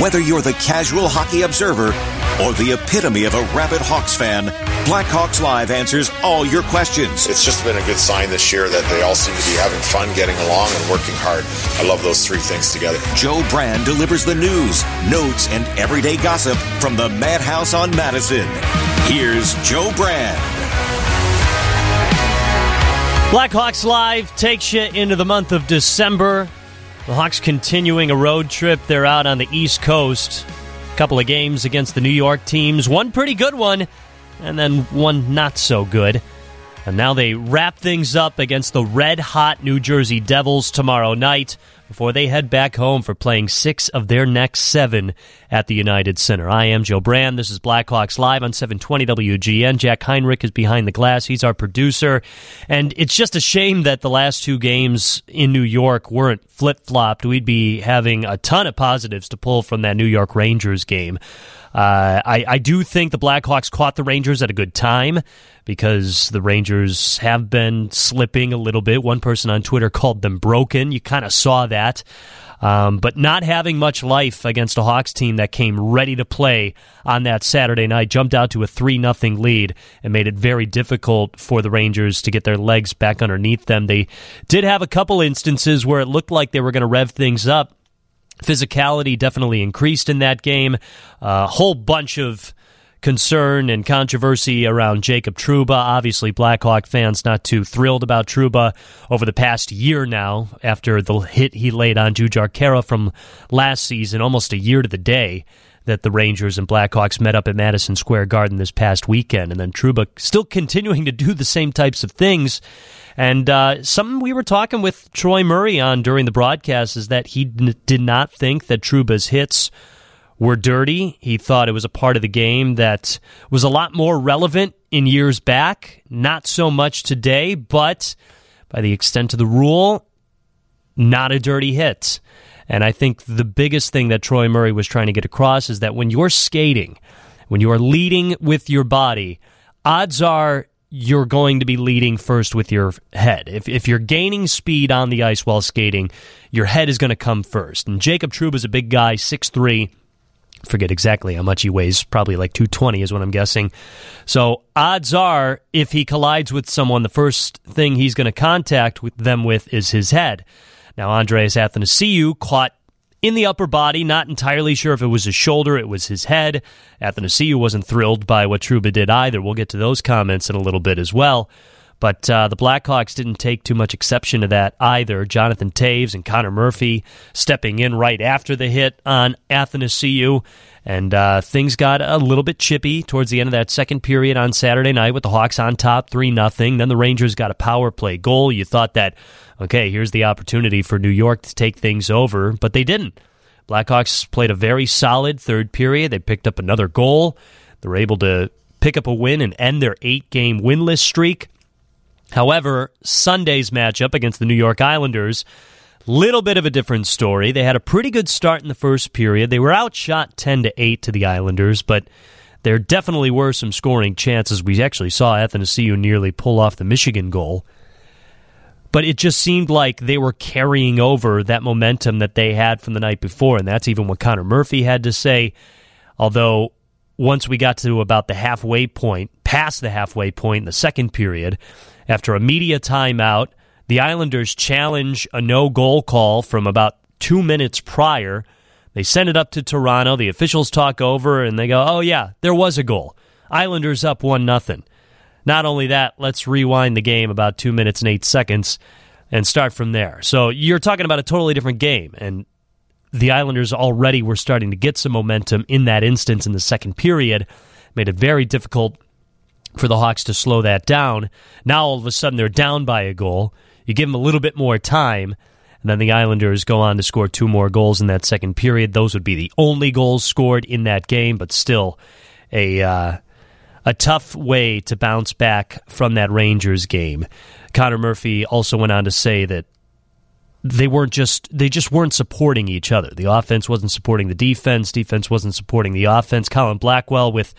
Whether you're the casual hockey observer or the epitome of a rabid Hawks fan, Blackhawks Live answers all your questions. It's just been a good sign this year that they all seem to be having fun, getting along, and working hard. I love those three things together. Joe Brand delivers the news, notes, and everyday gossip from the Madhouse on Madison. Here's Joe Brand. Blackhawks Live takes you into the month of December. The Hawks continuing a road trip. They're out on the East Coast. A couple of games against the New York teams. One pretty good one, and then one not so good. And now they wrap things up against the red hot New Jersey Devils tomorrow night before they head back home for playing six of their next seven at the United Center. I am Joe Brand. This is Blackhawks Live on 720 WGN. Jack Heinrich is behind the glass. He's our producer. And it's just a shame that the last two games in New York weren't flip flopped. We'd be having a ton of positives to pull from that New York Rangers game. Uh, I, I do think the Blackhawks caught the Rangers at a good time because the Rangers have been slipping a little bit. One person on Twitter called them broken. You kind of saw that. Um, but not having much life against a Hawks team that came ready to play on that Saturday night, jumped out to a 3 nothing lead and made it very difficult for the Rangers to get their legs back underneath them. They did have a couple instances where it looked like they were going to rev things up. Physicality definitely increased in that game. A uh, whole bunch of concern and controversy around Jacob Trouba. Obviously, Blackhawk fans not too thrilled about Trouba over the past year now after the hit he laid on Jujhar Khaira from last season, almost a year to the day that the Rangers and Blackhawks met up at Madison Square Garden this past weekend. And then Trouba still continuing to do the same types of things. And uh, something we were talking with Troy Murray on during the broadcast is that he did not think that Trouba's hits – were dirty. He thought it was a part of the game that was a lot more relevant in years back, not so much today, but by the extent of the rule, not a dirty hit. And I think the biggest thing that Troy Murray was trying to get across is that when you're skating, when you are leading with your body, odds are you're going to be leading first with your head. If, if you're gaining speed on the ice while skating, your head is going to come first. And Jacob Trouba is a big guy, 6'3, forget exactly how much he weighs, probably like 220 is what I'm guessing. So odds are if he collides with someone, the first thing he's going to contact with them with is his head. Now, Andreas Athanasiou caught in the upper body, not entirely sure if it was his shoulder, it was his head. Athanasiou wasn't thrilled by what Trouba did either. We'll get to those comments in a little bit as well. But uh, the Blackhawks didn't take too much exception to that either. Jonathan Toews and Connor Murphy stepping in right after the hit on Athanasiou. And uh, things got a little bit chippy towards the end of that second period on Saturday night with the Hawks on top 3 0. Then the Rangers got a power play goal. You thought that, okay, here's the opportunity for New York to take things over, but they didn't. Blackhawks played a very solid third period. They picked up another goal. They were able to pick up a win and end their eight game winless streak. However, Sunday's matchup against the New York Islanders, little bit of a different story. They had a pretty good start in the first period. They were outshot 10 to 8 to the Islanders, but there definitely were some scoring chances. We actually saw Athanasiou nearly pull off the Michigan goal. But it just seemed like they were carrying over that momentum that they had from the night before, and that's even what Connor Murphy had to say. Although once we got to about the halfway point, past the halfway point in the second period, after a media timeout, the Islanders challenge a no goal call from about two minutes prior. They send it up to Toronto. The officials talk over and they go, oh, yeah, there was a goal. Islanders up 1 nothing. Not only that, let's rewind the game about two minutes and eight seconds and start from there. So you're talking about a totally different game. And the Islanders already were starting to get some momentum in that instance in the second period. Made it very difficult for the Hawks to slow that down. Now all of a sudden they're down by a goal. You give them a little bit more time, and then the Islanders go on to score two more goals in that second period. Those would be the only goals scored in that game, but still a uh, a tough way to bounce back from that Rangers game. Connor Murphy also went on to say that they weren't just they just weren't supporting each other. The offense wasn't supporting the defense, defense wasn't supporting the offense. Colin Blackwell with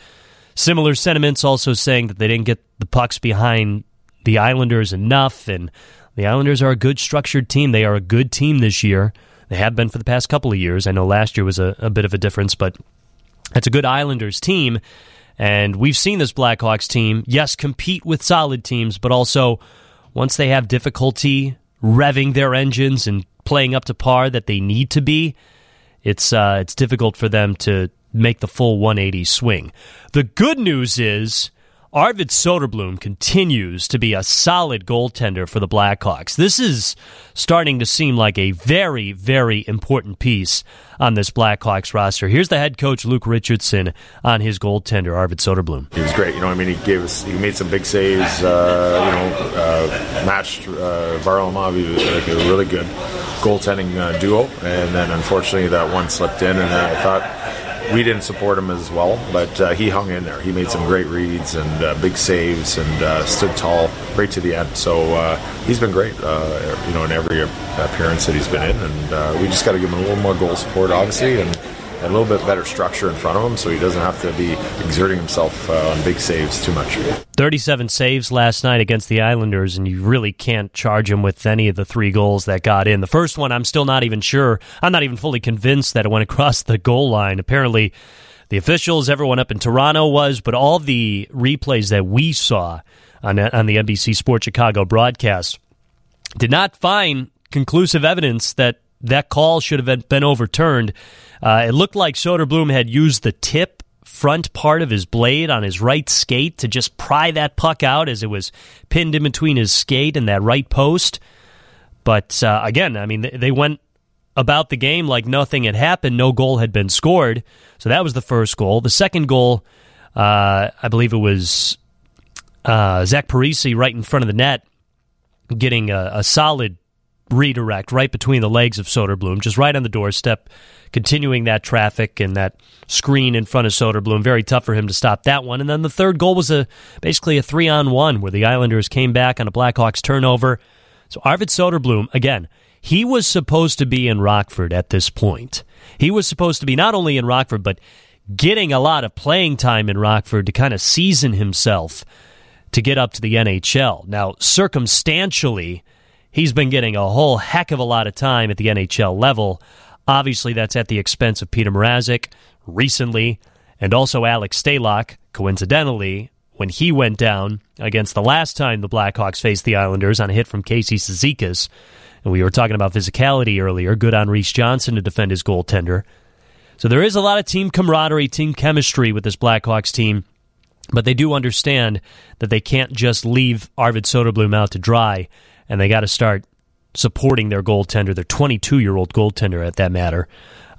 Similar sentiments also saying that they didn't get the pucks behind the Islanders enough, and the Islanders are a good structured team. They are a good team this year. They have been for the past couple of years. I know last year was a, a bit of a difference, but it's a good Islanders team. And we've seen this Blackhawks team, yes, compete with solid teams, but also once they have difficulty revving their engines and playing up to par that they need to be, it's uh, it's difficult for them to make the full 180 swing. The good news is Arvid Soderblom continues to be a solid goaltender for the Blackhawks. This is starting to seem like a very, very important piece on this Blackhawks roster. Here's the head coach Luke Richardson on his goaltender Arvid Soderblom. He was great. You know, I mean, he gave us, he made some big saves. Uh, you know, uh, matched uh, Varlamov, like a really good goaltending uh, duo. And then unfortunately, that one slipped in, and I thought we didn't support him as well, but uh, he hung in there. He made some great reads and uh, big saves and uh, stood tall right to the end. So uh, he's been great, uh, you know, in every appearance that he's been in, and uh, we just got to give him a little more goal support, obviously, and a little bit better structure in front of him so he doesn't have to be exerting himself uh, on big saves too much. 37 saves last night against the Islanders, and you really can't charge him with any of the three goals that got in. The first one, I'm still not even sure. I'm not even fully convinced that it went across the goal line. Apparently, the officials, everyone up in Toronto was, but all the replays that we saw on, on the NBC Sports Chicago broadcast did not find conclusive evidence that that call should have been overturned. Uh, it looked like Soderblom had used the tip front part of his blade on his right skate to just pry that puck out as it was pinned in between his skate and that right post. But uh, again, I mean, they went about the game like nothing had happened. No goal had been scored. So that was the first goal. The second goal, uh, I believe it was uh, Zach Parise right in front of the net, getting a, a solid redirect right between the legs of Soderblom, just right on the doorstep, continuing that traffic and that screen in front of Soderblom. Very tough for him to stop that one. And then the third goal was a basically a three on one where the Islanders came back on a Blackhawks turnover. So Arvid Soderblom, again, he was supposed to be in Rockford at this point. He was supposed to be not only in Rockford, but getting a lot of playing time in Rockford to kind of season himself to get up to the NHL. Now, circumstantially, he's been getting a whole heck of a lot of time at the NHL level. Obviously, that's at the expense of Peter Mrazek recently, and also Alex Stalock, coincidentally, when he went down against the last time the Blackhawks faced the Islanders on a hit from Casey Cizikas. And we were talking about physicality earlier. Good on Reese Johnson to defend his goaltender. So there is a lot of team camaraderie, team chemistry with this Blackhawks team, but they do understand that they can't just leave Arvid Soderblom out to dry and they got to start supporting their goaltender, their 22 year old goaltender at that matter,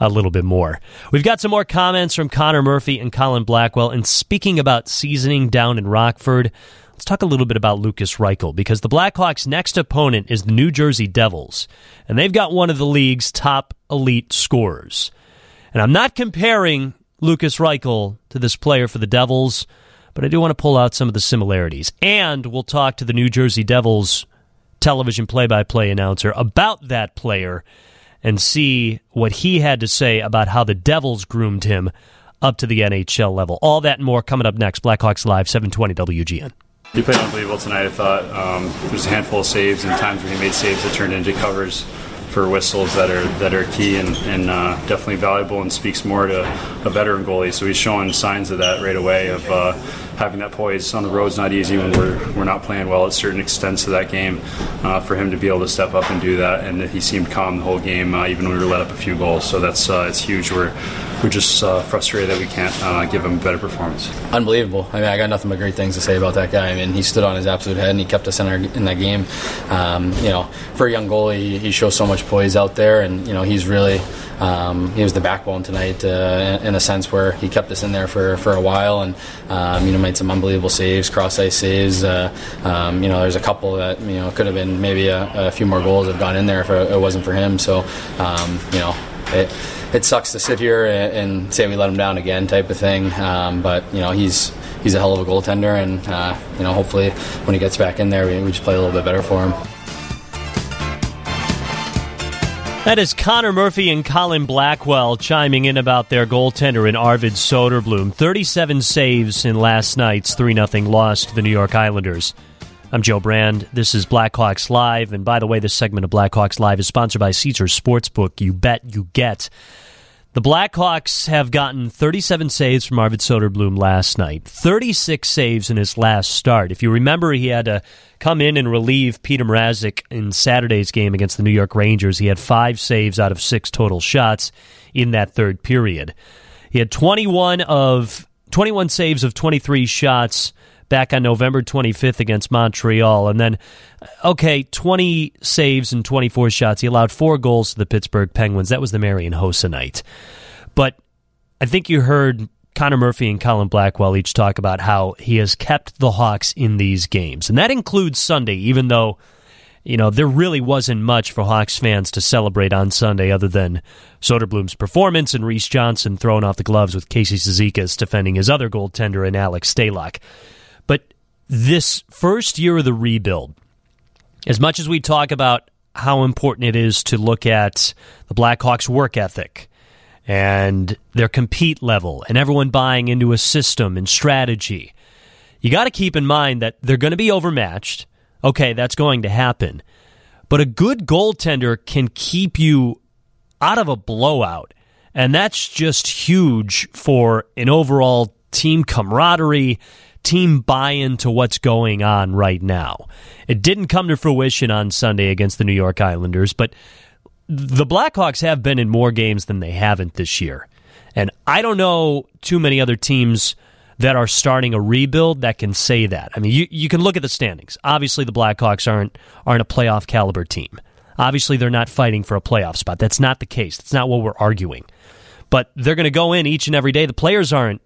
a little bit more. We've got some more comments from Connor Murphy and Colin Blackwell. And speaking about seasoning down in Rockford, let's talk a little bit about Lukas Reichel because the Blackhawks' next opponent is the New Jersey Devils, and they've got one of the league's top elite scorers. And I'm not comparing Lukas Reichel to this player for the Devils, but I do want to pull out some of the similarities. And we'll talk to the New Jersey Devils television play by play announcer about that player and see what he had to say about how the Devils groomed him up to the NHL level. All that and more coming up next. Blackhawks Live, 720 WGN. He played unbelievable tonight. I thought um, there's a handful of saves and times where he made saves that turned into covers for whistles that are that are key and, and uh, definitely valuable and speaks more to a veteran goalie. So he's showing signs of that right away of uh, having that poise on the road's not easy when we're we're not playing well at certain extents of that game. Uh, for him to be able to step up and do that, and he seemed calm the whole game, uh, even when we were let up a few goals. So that's uh, it's huge. We're we're just uh, frustrated that we can't uh, give him a better performance. Unbelievable. I mean, I got nothing but great things to say about that guy. I mean, he stood on his absolute head and he kept us in, our, in that game. Um, you know, for a young goalie, he, he shows so much poise out there, and you know, he's really um, he was the backbone tonight uh, in a sense where he kept us in there for, for a while and um, you know made some unbelievable saves, cross ice saves. Uh, um, you know, there's a couple that you know could have been maybe a, a, few more goals have gone in there if it wasn't for him. So um, you know. It, it sucks to sit here and, say we let him down again, type of thing. Um, but you know he's he's a hell of a goaltender, and uh, you know hopefully when he gets back in there, we, we just play a little bit better for him. That is Connor Murphy and Colin Blackwell chiming in about their goaltender in Arvid Soderblom. 37 saves in last night's 3 0 loss to the New York Islanders. I'm Joe Brand. This is Blackhawks Live. And by the way, this segment of Blackhawks Live is sponsored by Caesars Sportsbook. You bet, you get. The Blackhawks have gotten 37 saves from Arvid Soderblom last night, 36 saves in his last start. If you remember, he had to come in and relieve Peter Mrazek in Saturday's game against the New York Rangers. He had five saves out of six total shots in that third period. He had 21 of 21 saves of 23 shots back on November 25th against Montreal. And then, uh, okay, 20 saves and 24 shots. He allowed four goals to the Pittsburgh Penguins. That was the Marian Hossa night. But I think you heard Connor Murphy and Colin Blackwell each talk about how he has kept the Hawks in these games. And that includes Sunday, even though. You know, there really wasn't much for Hawks fans to celebrate on Sunday other than Soderblom's performance and Reese Johnson throwing off the gloves with Casey Cizikas defending his other goaltender and Alex Stalock. This first year of the rebuild, as much as we talk about how important it is to look at the Blackhawks' work ethic and their compete level and everyone buying into a system and strategy, you got to keep in mind that they're going to be overmatched. Okay, that's going to happen. But a good goaltender can keep you out of a blowout. And that's just huge for an overall team camaraderie team buy into what's going on right now. It didn't come to fruition on Sunday against the New York Islanders, but the Blackhawks have been in more games than they haven't this year. And I don't know too many other teams that are starting a rebuild that can say that. I mean, you, you can look at the standings. Obviously, the Blackhawks aren't aren't a playoff caliber team. Obviously, they're not fighting for a playoff spot. That's not the case. That's not what we're arguing. But they're going to go in each and every day. The players aren't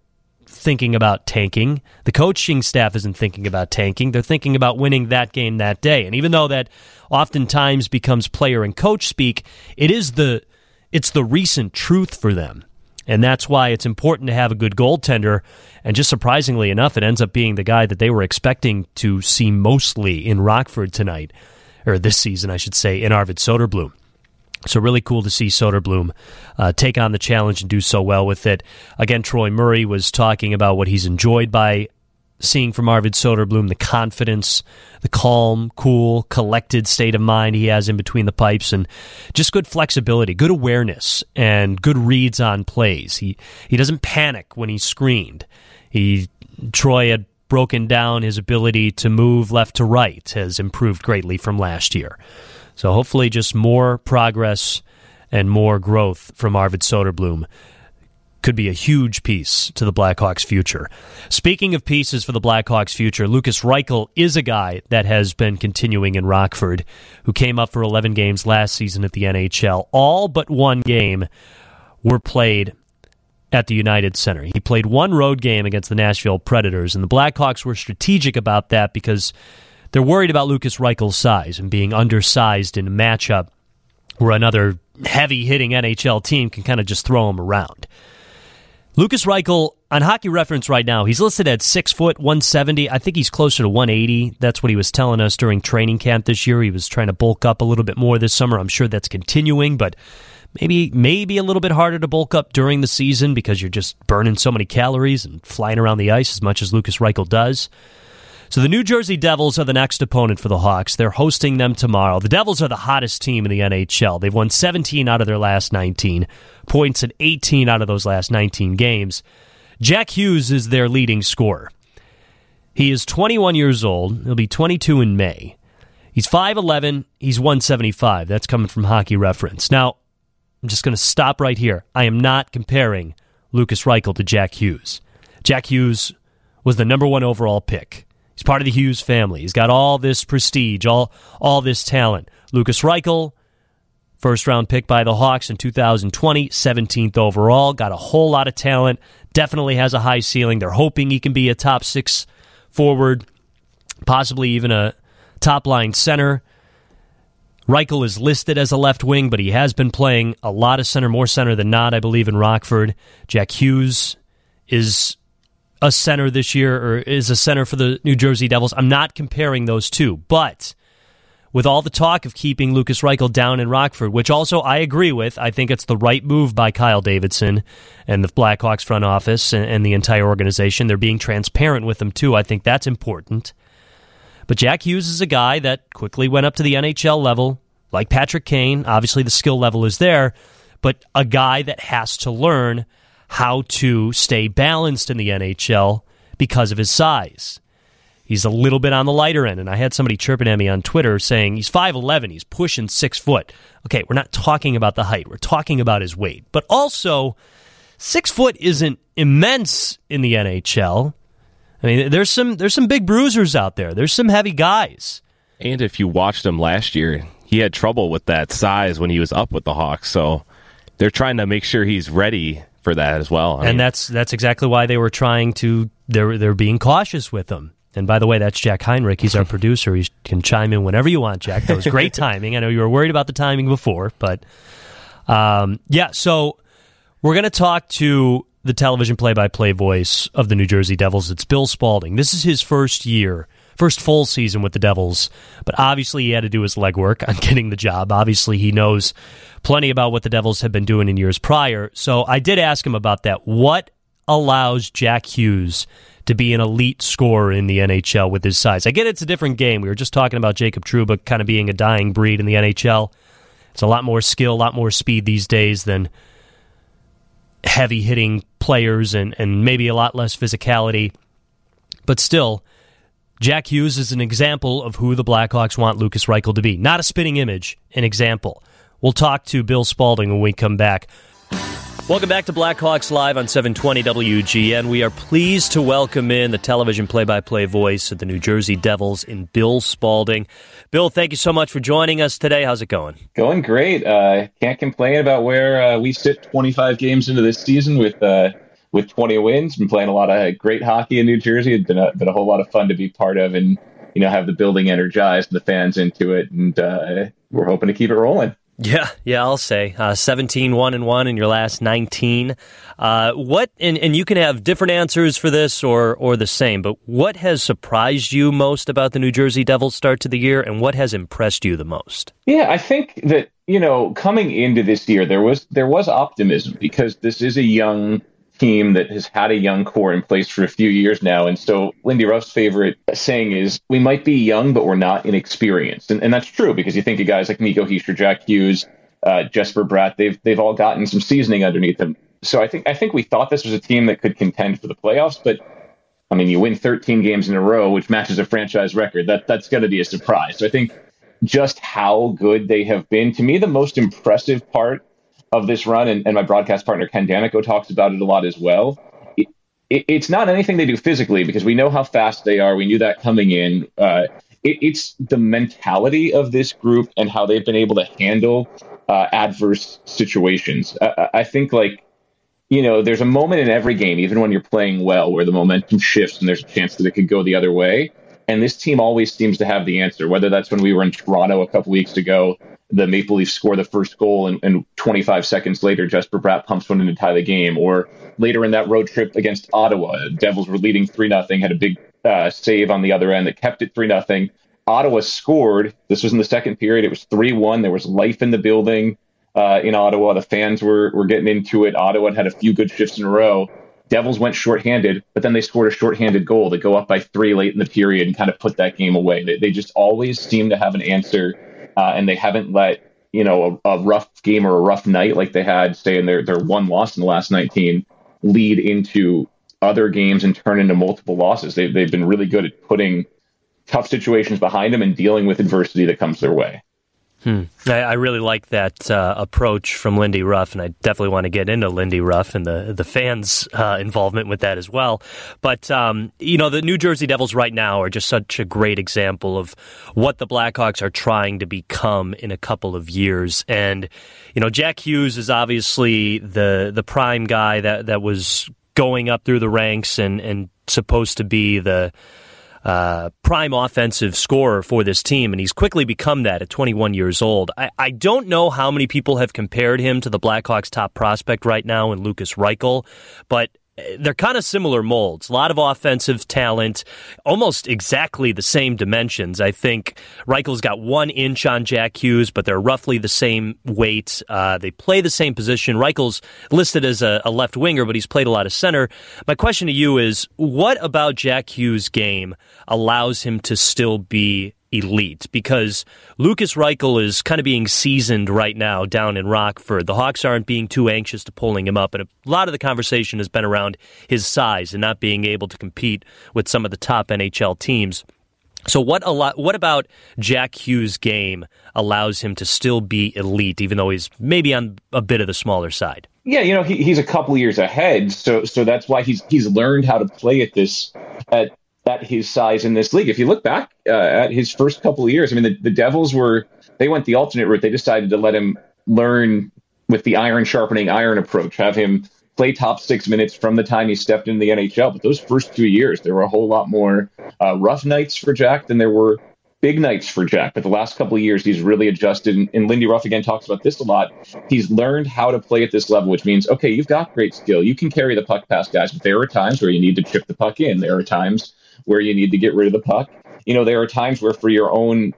thinking about tanking. The coaching staff isn't thinking about tanking. They're thinking about winning that game that day. And even though that oftentimes becomes player and coach speak, it is the it's the recent truth for them. And that's why it's important to have a good goaltender. And just surprisingly enough, it ends up being the guy that they were expecting to see mostly in Rockford tonight, or this season, I should say, in Arvid Soderblom. So really cool to see Soderblom uh, take on the challenge and do so well with it. Again, Troy Murray was talking about what he's enjoyed by seeing from Arvid Soderblom, the confidence, the calm, cool, collected state of mind he has in between the pipes, and just good flexibility, good awareness, and good reads on plays. He he doesn't panic when he's screened. He Troy had broken down his ability to move left to right has improved greatly from last year. So hopefully, just more progress and more growth from Arvid Soderblom could be a huge piece to the Blackhawks' future. Speaking of pieces for the Blackhawks' future, Lukas Reichel is a guy that has been continuing in Rockford, who came up for 11 games last season at the NHL. All but one game were played at the United Center. He played one road game against the Nashville Predators, and the Blackhawks were strategic about that because they're worried about Lukas Reichel's size and being undersized in a matchup where another heavy hitting NHL team can kind of just throw him around. Lukas Reichel on Hockey Reference right now, he's listed at six foot one seventy. I think he's closer to one eighty. That's what he was telling us during training camp this year. He was trying to bulk up a little bit more this summer. I'm sure that's continuing, but maybe maybe a little bit harder to bulk up during the season because you're just burning so many calories and flying around the ice as much as Lukas Reichel does. So the New Jersey Devils are the next opponent for the Hawks. They're hosting them tomorrow. The Devils are the hottest team in the NHL. They've won 17 out of their last 19, points in 18 out of those last 19 games. Jack Hughes is their leading scorer. He is 21 years old. He'll be 22 in May. He's 5'11. He's 175. That's coming from Hockey Reference. Now, I'm just going to stop right here. I am not comparing Lukas Reichel to Jack Hughes. Jack Hughes was the number one overall pick. He's part of the Hughes family. He's got all this prestige, all all this talent. Lukas Reichel, first round pick by the Hawks in 2020, 17th overall, got a whole lot of talent. Definitely has a high ceiling. They're hoping he can be a top six forward, possibly even a top line center. Reichel is listed as a left wing, but he has been playing a lot of center, more center than not, I believe, in Rockford. Jack Hughes is a center this year or is a center for the New Jersey Devils. I'm not comparing those two, but with all the talk of keeping Lukas Reichel down in Rockford, which also I agree with, I think it's the right move by Kyle Davidson and the Blackhawks front office and, and the entire organization. They're being transparent with them too. I think that's important. But Jack Hughes is a guy that quickly went up to the NHL level, like Patrick Kane. Obviously, the skill level is there, but a guy that has to learn how to stay balanced in the NHL because of his size. He's a little bit on the lighter end, and I had somebody chirping at me on Twitter saying he's 5'11, he's pushing six foot. Okay, we're not talking about the height, we're talking about his weight. But also, six foot isn't immense in the NHL. I mean, there's some there's some big bruisers out there. There's some heavy guys. And if you watched him last year, he had trouble with that size when he was up with the Hawks. So they're trying to make sure he's ready for that as well. I and mean, that's that's exactly why they were trying to they're they're being cautious with them. And by the way, that's Jack Heinrich. He's our producer. He can chime in whenever you want, Jack. That was great timing. I know you were worried about the timing before, but um, yeah. So we're going to talk to the television play-by-play voice of the New Jersey Devils. It's Bill Spaulding. This is his first year, first full season with the Devils, but obviously he had to do his legwork on getting the job. Obviously he knows plenty about what the Devils have been doing in years prior. So I did ask him about that. What allows Jack Hughes to be an elite scorer in the NHL with his size? I get it's a different game. We were just talking about Jacob Trouba kind of being a dying breed in the NHL. It's a lot more skill, a lot more speed these days than heavy hitting players and, and maybe a lot less physicality. But still, Jack Hughes is an example of who the Blackhawks want Lukas Reichel to be. Not a spitting image, an example. We'll talk to Bill Spaulding when we come back. Welcome back to Blackhawks Live on 720 WGN. We are pleased to welcome in the television play by play voice of the New Jersey Devils in Bill Spaulding. Bill, thank you so much for joining us today. How's it going? Going great. Uh, can't complain about where uh, we sit 25 games into this season with uh, with 20 wins. Been playing a lot of great hockey in New Jersey. It's been a, been a whole lot of fun to be part of and you know have the building energized and the fans into it. And uh, we're hoping to keep it rolling. Yeah, yeah, I'll say uh, 17 1 and 1 in your last 19. Uh, what and, and you can have different answers for this or or the same, but what has surprised you most about the New Jersey Devils start to the year and what has impressed you the most? Yeah, I think that, you know, coming into this year there was there was optimism because this is a young team that has had a young core in place for a few years now. And so Lindy Ruff's favorite saying is, we might be young, but we're not inexperienced. And, and that's true because you think of guys like Nico Hischier, Jack Hughes, uh, Jesper Bratt, they've, they've all gotten some seasoning underneath them. So I think, I think we thought this was a team that could contend for the playoffs, but I mean, you win 13 games in a row, which matches a franchise record. That that's going to be a surprise. So I think just how good they have been. To me, the most impressive part of this run, and, and my broadcast partner Ken Daneyko talks about it a lot as well. It, it, it's not anything they do physically because we know how fast they are. We knew that coming in. Uh, it, it's the mentality of this group and how they've been able to handle uh, adverse situations. I, I think like you know, there's a moment in every game, even when you're playing well, where the momentum shifts and there's a chance that it could go the other way. And this team always seems to have the answer, whether that's when we were in Toronto a couple weeks ago the Maple Leafs score the first goal, and, and 25 seconds later, Jesper Bratt pumps one in to tie the game. Or later in that road trip against Ottawa, Devils were leading 3 0, had a big uh, save on the other end that kept it 3 0. Ottawa scored. This was in the second period. It was 3 1. There was life in the building uh, in Ottawa. The fans were, were getting into it. Ottawa had a few good shifts in a row. Devils went shorthanded, but then they scored a shorthanded goal to go up by three late in the period and kind of put that game away. They, they just always seem to have an answer uh, and they haven't let you know a, a, rough game or a rough night like they had, say, in their their one loss in the last 19, lead into other games and turn into multiple losses. They, they've been really good at putting tough situations behind them and dealing with adversity that comes their way. Hmm. I, I, really like that uh, approach from Lindy Ruff, and I definitely want to get into Lindy Ruff and the the fans' uh, involvement with that as well. But um, you know, the New Jersey Devils right now are just such a great example of what the Blackhawks are trying to become in a couple of years. And you know, Jack Hughes is obviously the the prime guy that that was going up through the ranks and and supposed to be the uh, prime offensive scorer for this team, and he's quickly become that at 21 years old. I, I don't know how many people have compared him to the Blackhawks' top prospect right now in Lukas Reichel, but they're kind of similar molds. A lot of offensive talent, almost exactly the same dimensions. I think Reichel's got one inch on Jack Hughes, but they're roughly the same weight. Uh, they play the same position. Reichel's listed as a, a left winger, but he's played a lot of center. My question to you is, what about Jack Hughes' game allows him to still be elite because Lukas Reichel is kind of being seasoned right now down in Rockford. The Hawks aren't being too anxious to pulling him up, and a lot of the conversation has been around his size and not being able to compete with some of the top NHL teams. So what a lot, what about Jack Hughes' game allows him to still be elite, even though he's maybe on a bit of the smaller side? Yeah, you know he, he's a couple years ahead, so so that's why he's he's learned how to play at this at at his size in this league. If you look back uh, at his first couple of years, I mean, the, the Devils were, they went the alternate route. They decided to let him learn with the iron sharpening iron approach, have him play top six minutes from the time he stepped into the NHL. But those first two years, there were a whole lot more uh, rough nights for Jack than there were big nights for Jack. But the last couple of years, he's really adjusted. And, and Lindy Ruff again talks about this a lot. He's learned how to play at this level, which means, okay, you've got great skill. You can carry the puck past guys, but there are times where you need to chip the puck in. There are times where you need to get rid of the puck. You know, there are times where for your own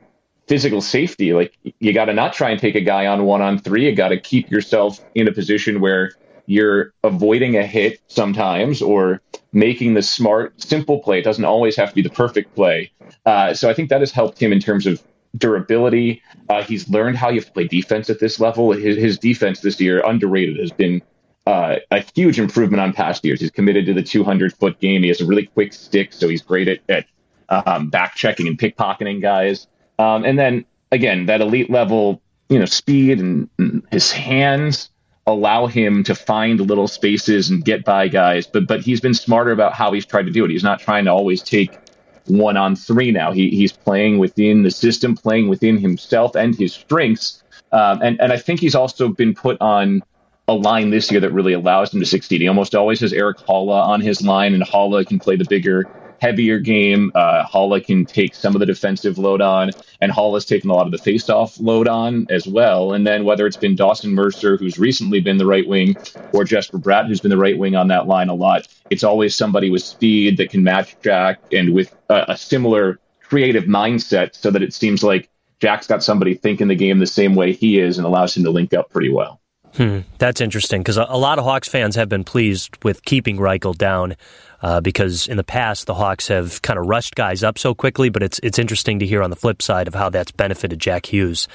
physical safety, like you got to not try and take a guy on one on three. You got to keep yourself in a position where you're avoiding a hit sometimes or making the smart, simple play. It doesn't always have to be the perfect play. Uh, so I think that has helped him in terms of durability. Uh, he's learned how you have to play defense at this level. His, his defense this year, underrated, has been uh, a huge improvement on past years. He's committed to the 200 foot game. He has a really quick stick, so he's great at, at um, back checking and pickpocketing guys. Um, and then again, that elite level, you know, speed and, and, his hands allow him to find little spaces and get by guys. But but he's been smarter about how he's tried to do it. He's not trying to always take one on three now. He, he's playing within the system, playing within himself and his strengths. Um, and and I think he's also been put on a line this year that really allows him to succeed. He almost always has Erik Haula on his line, and Haula can play the bigger, heavier game. Uh, Haula can take some of the defensive load on, and Haula's taken a lot of the face-off load on as well. And then whether it's been Dawson Mercer, who's recently been the right wing, or Jesper Bratt, who's been the right wing on that line a lot, it's always somebody with speed that can match Jack and with a, a similar creative mindset, so that it seems like Jack's got somebody thinking the game the same way he is, and allows him to link up pretty well. Hmm, that's interesting because a, lot of Hawks fans have been pleased with keeping Reichel down uh, because in the past the Hawks have kind of rushed guys up so quickly. But it's it's interesting to hear on the flip side of how that's benefited Jack Hughes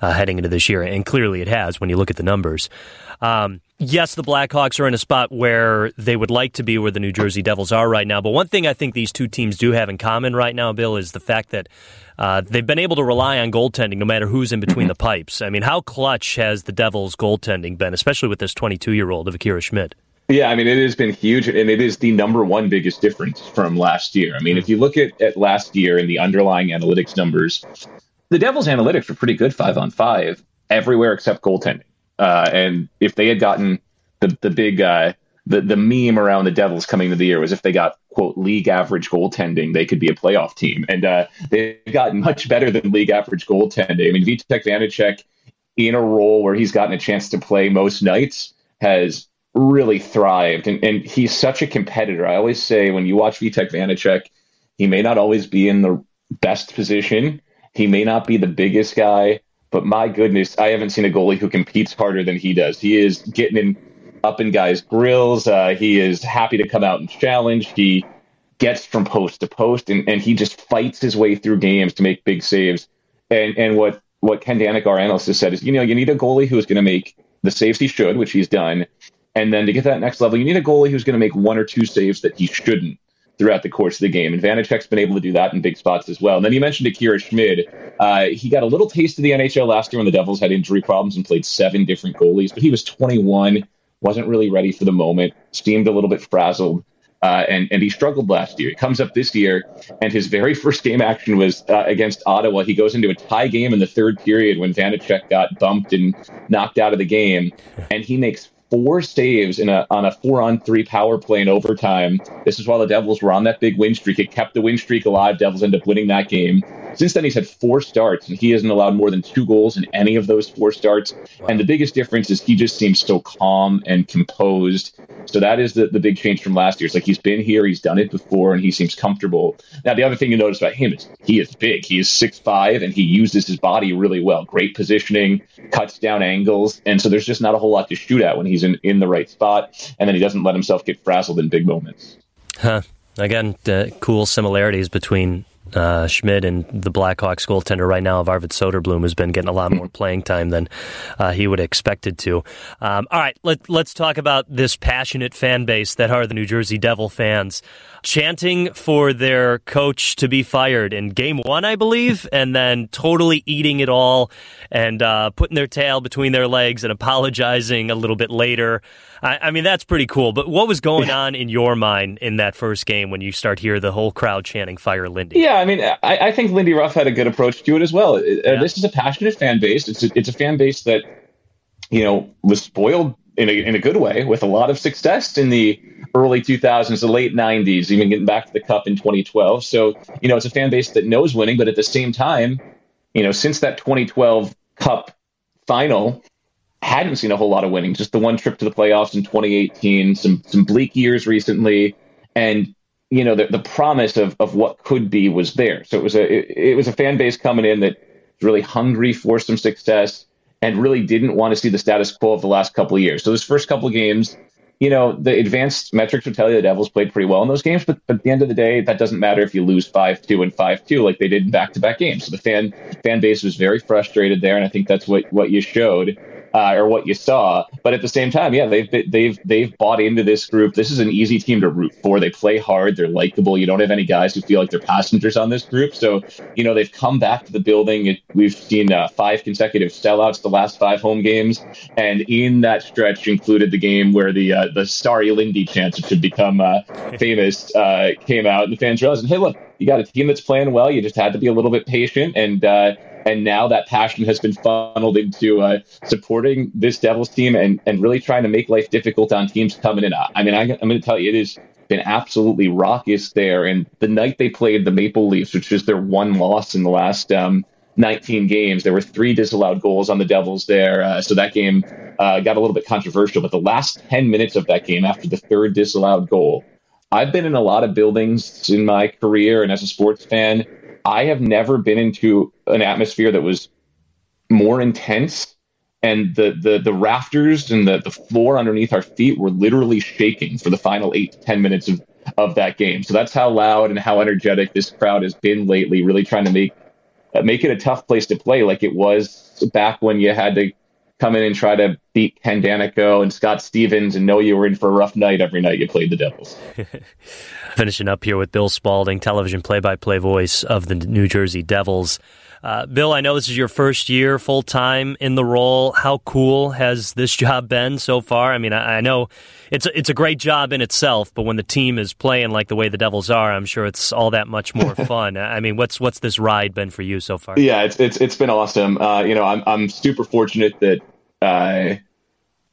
uh, heading into this year, and clearly it has when you look at the numbers. Um, yes, the Blackhawks are in a spot where they would like to be where the New Jersey Devils are right now. But one thing I think these two teams do have in common right now, Bill, is the fact that uh, they've been able to rely on goaltending no matter who's in between the pipes. I mean, how clutch has the Devils' goaltending been, especially with this 22 year old of Akira Schmid? Yeah, I mean, it has been huge, and it is the number one biggest difference from last year. I mean, if you look at, at last year and the underlying analytics numbers, the Devils' analytics were pretty good five on five everywhere except goaltending. Uh, and if they had gotten the the big uh, the the meme around the Devils coming into the year was if they got quote league average goaltending, they could be a playoff team, and uh, they've gotten much better than league average goaltending. I mean, Vitek Vanecek in a role where he's gotten a chance to play most nights has really thrived, and, and he's such a competitor. I always say when you watch Vitek Vanecek, he may not always be in the best position, he may not be the biggest guy, but my goodness, I haven't seen a goalie who competes harder than he does. He is getting in up in guys' grills. Uh, he is happy to come out and challenge. He gets from post to post, and, and he just fights his way through games to make big saves. And and what what Ken Daneyk, our analyst, has said is, you know, you need a goalie who's going to make the saves he should, which he's done, and then to get that next level, you need a goalie who's going to make one or two saves that he shouldn't throughout the course of the game. And Vanecek's been able to do that in big spots as well. And then you mentioned Akira Schmid. Uh, he got a little taste of the NHL last year when the Devils had injury problems and played seven different goalies, but he was 21, wasn't really ready for the moment, seemed a little bit frazzled. Uh, and and he struggled last year. He comes up this year, and his very first game action was uh, against Ottawa. He goes into a tie game in the third period when Vanecek got bumped and knocked out of the game, and he makes four saves in a on a four on three power play in overtime. This is while the Devils were on that big win streak. It kept the win streak alive. Devils end up winning that game. Since then, he's had four starts, and he hasn't allowed more than two goals in any of those four starts. Wow. And the biggest difference is he just seems so calm and composed. So that is the, the big change from last year. It's like he's been here, he's done it before, and he seems comfortable. Now, the other thing you notice about him is he is big. He is six five, and he uses his body really well. Great positioning, cuts down angles, and so there's just not a whole lot to shoot at when he's in, in the right spot. And then he doesn't let himself get frazzled in big moments. Huh. Again, uh, cool similarities between uh, Schmid and the Blackhawks goaltender right now of Arvid Soderblom has been getting a lot more playing time than uh, he would have expected to. Um, all right, let, let's talk about this passionate fan base that are the New Jersey Devil fans chanting for their coach to be fired in game one, I believe, and then totally eating it all and uh, putting their tail between their legs and apologizing a little bit later. I, I mean, that's pretty cool. But what was going on in your mind in that first game when you start hear the whole crowd chanting "Fire Lindy"? Yeah, I mean, I, I think Lindy Ruff had a good approach to it as well. Uh, yeah. This is a passionate fan base. It's a, it's a fan base that you know was spoiled in a, in a good way with a lot of success in the early 2000s, the late 90s, even getting back to the cup in 2012. So, you know, it's a fan base that knows winning, but at the same time, you know, since that 2012 cup final, hadn't seen a whole lot of winning. Just the one trip to the playoffs in 2018, some some bleak years recently, and you know the, the promise of of what could be was there. So it was a it, it was a fan base coming in that was really hungry for some success and really didn't want to see the status quo of the last couple of years. So those first couple of games, you know, the advanced metrics would tell you the Devils played pretty well in those games, but, but at the end of the day, that doesn't matter if you lose five two and five two like they did in back to back games. So the fan fan base was very frustrated there, and I think that's what what you showed uh, or what you saw. But at the same time, yeah, they've they've they've bought into this group. This is an easy team to root for. They play hard. They're likable. You don't have any guys who feel like they're passengers on this group. So you know they've come back to the building. It, we've seen uh, five consecutive sellouts the last five home games, and in that stretch included the game where the uh, the Starry Lindy chance, which should become uh, famous, uh, came out, and the fans realized, hey, look, you got a team that's playing well. You just had to be a little bit patient and uh, and now that passion has been funneled into uh, supporting this Devils team and, and really trying to make life difficult on teams coming in. I mean, I, am going to tell you, it has been absolutely raucous there. And the night they played the Maple Leafs, which was their one loss in the last um, 19 games, there were three disallowed goals on the Devils there. Uh, so that game uh, got a little bit controversial. But the last 10 minutes of that game, after the third disallowed goal, I've been in a lot of buildings in my career and as a sports fan I have never been into an atmosphere that was more intense and the the the rafters and the, the floor underneath our feet were literally shaking for the final eight to ten minutes of, of that game. So that's how loud and how energetic this crowd has been lately, really trying to make uh, make it a tough place to play like it was back when you had to come in and try to beat Ken Daneyko and Scott Stevens and know you were in for a rough night every night you played the Devils. Finishing up here with Bill Spaulding, television play by play voice of the New Jersey Devils. Uh, Bill, I know this is your first year full time in the role. How cool has this job been so far? I mean, I, I know it's a, it's a great job in itself, but when the team is playing like the way the Devils are, I'm sure it's all that much more fun. I mean, what's what's this ride been for you so far? Yeah, it's it's it's been awesome. Uh, you know, I'm I'm super fortunate that uh,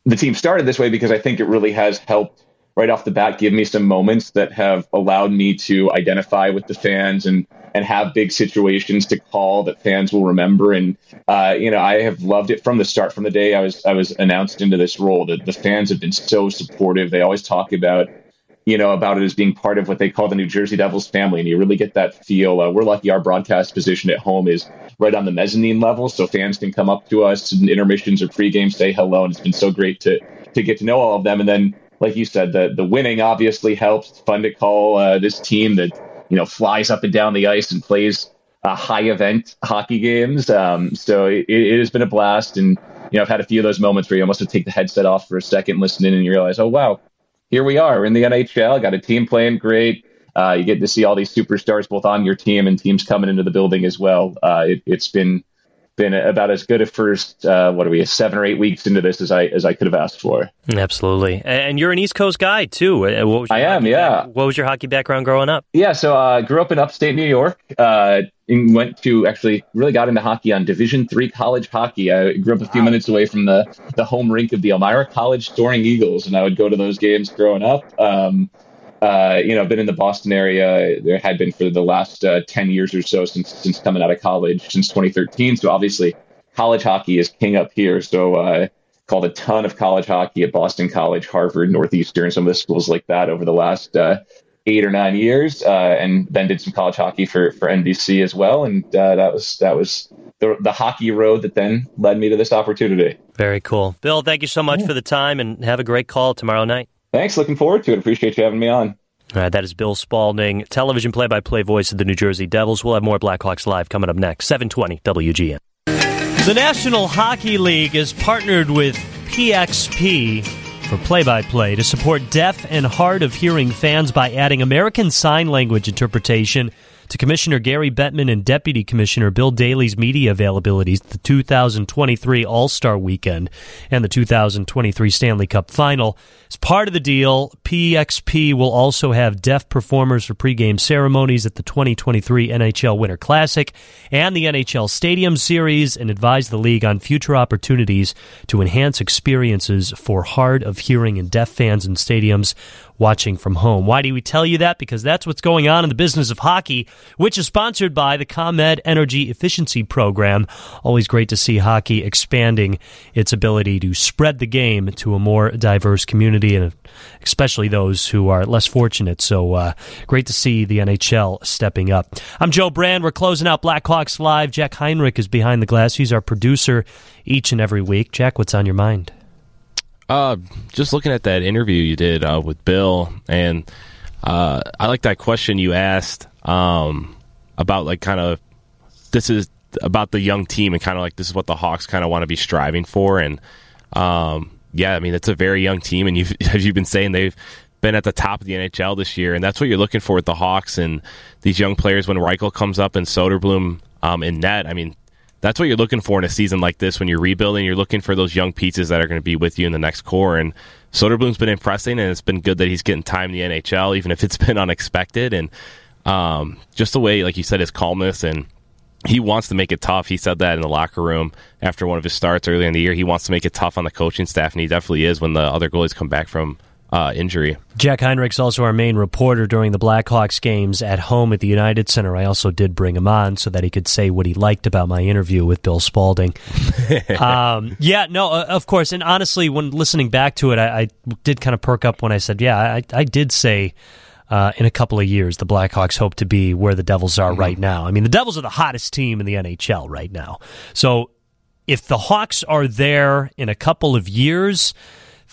the team started this way because I think it really has helped right off the bat give me some moments that have allowed me to identify with the fans and and have big situations to call that fans will remember. And uh, you know I have loved it from the start from the day I was I was announced into this role. That the fans have been so supportive. They always talk about you know about it as being part of what they call the New Jersey Devils family and you really get that feel. Uh, we're lucky our broadcast position at home is right on the mezzanine level so fans can come up to us in intermissions or pregame say hello and it's been so great to to get to know all of them. And then like you said, the the winning obviously helps. It's fun to call uh, this team that you know flies up and down the ice and plays uh, high event hockey games. Um, so it, it, has been a blast, and you know I've had a few of those moments where you almost have to take the headset off for a second, listen in, and you realize, oh wow, here we are We're in the NHL. Got a team playing great. Uh, you get to see all these superstars both on your team and teams coming into the building as well. Uh, it, has been been about as good a first uh, what are we seven or eight weeks into this as I as I could have asked for. Absolutely, and you're an East Coast guy too. Uh, I am, yeah. Back, what was your hockey background growing up? Yeah, so I uh, grew up in upstate New York. Uh, and went to actually really got into hockey on Division three college hockey. I grew up a few wow. minutes away from the the home rink of the Elmira College Soaring Eagles, and I would go to those games growing up. Um, uh, you know, been in the Boston area. There had been for the last uh, ten years or so since since coming out of college, since 2013. So obviously, college hockey is king up here. So uh, called a ton of college hockey at Boston College, Harvard, Northeastern, some of the schools like that over the last uh, eight or nine years, uh, and then did some college hockey for for NBC as well. And uh, that was that was the, the hockey road that then led me to this opportunity. Very cool, Bill. Thank you so much yeah. for the time, and have a great call tomorrow night. Thanks. Looking forward to it. Appreciate you having me on. All right, that is Bill Spaulding, television play-by-play voice of the New Jersey Devils. We'll have more Blackhawks live coming up next. 720 WGN. The National Hockey League is partnered with PXP for play-by-play to support deaf and hard of hearing fans by adding American Sign Language interpretation to Commissioner Gary Bettman and Deputy Commissioner Bill Daly's media availabilities the 2023 All Star Weekend and the 2023 Stanley Cup Final. As part of the deal, PXP will also have deaf performers for pregame ceremonies at the 2023 NHL Winter Classic and the NHL Stadium Series and advise the league on future opportunities to enhance experiences for hard of hearing and deaf fans in stadiums watching from home. Why do we tell you that? Because that's what's going on in the business of hockey, which is sponsored by the ComEd Energy Efficiency Program. Always great to see hockey expanding its ability to spread the game to a more diverse community and especially those who are less fortunate. So uh, great to see the NHL stepping up. I'm Joe Brand. We're closing out Blackhawks Live. Jack Heinrich is behind the glass. He's our producer each and every week. Jack, what's on your mind? Uh, just looking at that interview you did uh, with Bill, and uh, I like that question you asked um, about like kind of this is about the young team and kind of like this is what the Hawks kind of want to be striving for, and um, yeah, I mean it's a very young team, and you've as you've been saying they've been at the top of the NHL this year, and that's what you're looking for with the Hawks and these young players when Reichel comes up and Soderblom um, in net. I mean, that's what you're looking for in a season like this when you're rebuilding. You're looking for those young pieces that are going to be with you in the next core. And Soderblom's been impressing, and it's been good that he's getting time in the NHL, even if it's been unexpected. And um, just the way, like you said, his calmness and he wants to make it tough. He said that in the locker room after one of his starts earlier in the year. He wants to make it tough on the coaching staff, and he definitely is when the other goalies come back from uh, injury. Jack Heinrich's also our main reporter during the Blackhawks games at home at the United Center. I also did bring him on so that he could say what he liked about my interview with Bill Spaulding. um, yeah, no, uh, of course. And honestly, when listening back to it, I, I, did kind of perk up when I said, yeah, I, I did say. Uh, in a couple of years, the Blackhawks hope to be where the Devils are mm-hmm. right now. I mean, the Devils are the hottest team in the NHL right now. So, if the Hawks are there in a couple of years,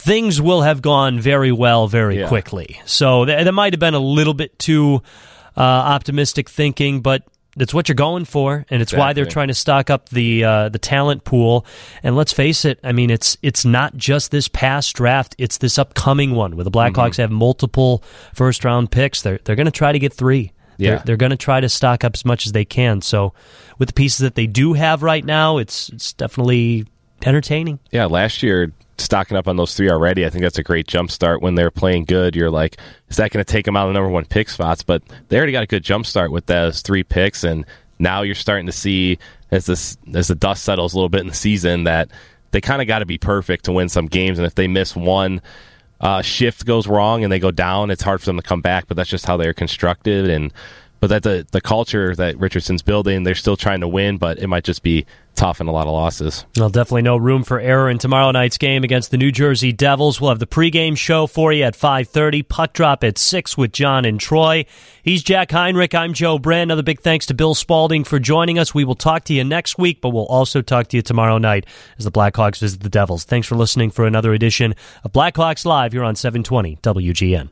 things will have gone very well very yeah. quickly. So th- that might have been a little bit too uh, optimistic thinking, but that's what you're going for, and it's exactly. why they're trying to stock up the uh, the talent pool. And let's face it, I mean, it's it's not just this past draft; it's this upcoming one where the Blackhawks mm-hmm. have multiple first round picks. They're they're going to try to get three. Yeah. They're, they're going to try to stock up as much as they can. So, with the pieces that they do have right now, it's it's definitely entertaining. Yeah, last year stocking up on those three already. I think that's a great jump start when they're playing good. You're like, is that going to take them out of the number one pick spots? But they already got a good jump start with those three picks, and now you're starting to see as this as the dust settles a little bit in the season that they kind of got to be perfect to win some games, and if they miss one. Uh, shift goes wrong and they go down. It's hard for them to come back, but that's just how they're constructed. And but that the the culture that Richardson's building, they're still trying to win, but it might just be tough and a lot of losses. Well, definitely no room for error in tomorrow night's game against the New Jersey Devils. We'll have the pregame show for you at 5:30, puck drop at 6 with John and Troy. He's Jack Heinrich, I'm Joe Brand. Another big thanks to Bill Spaulding for joining us. We will talk to you next week, but we'll also talk to you tomorrow night as the Blackhawks visit the Devils. Thanks for listening for another edition of Blackhawks Live here on 720 WGN.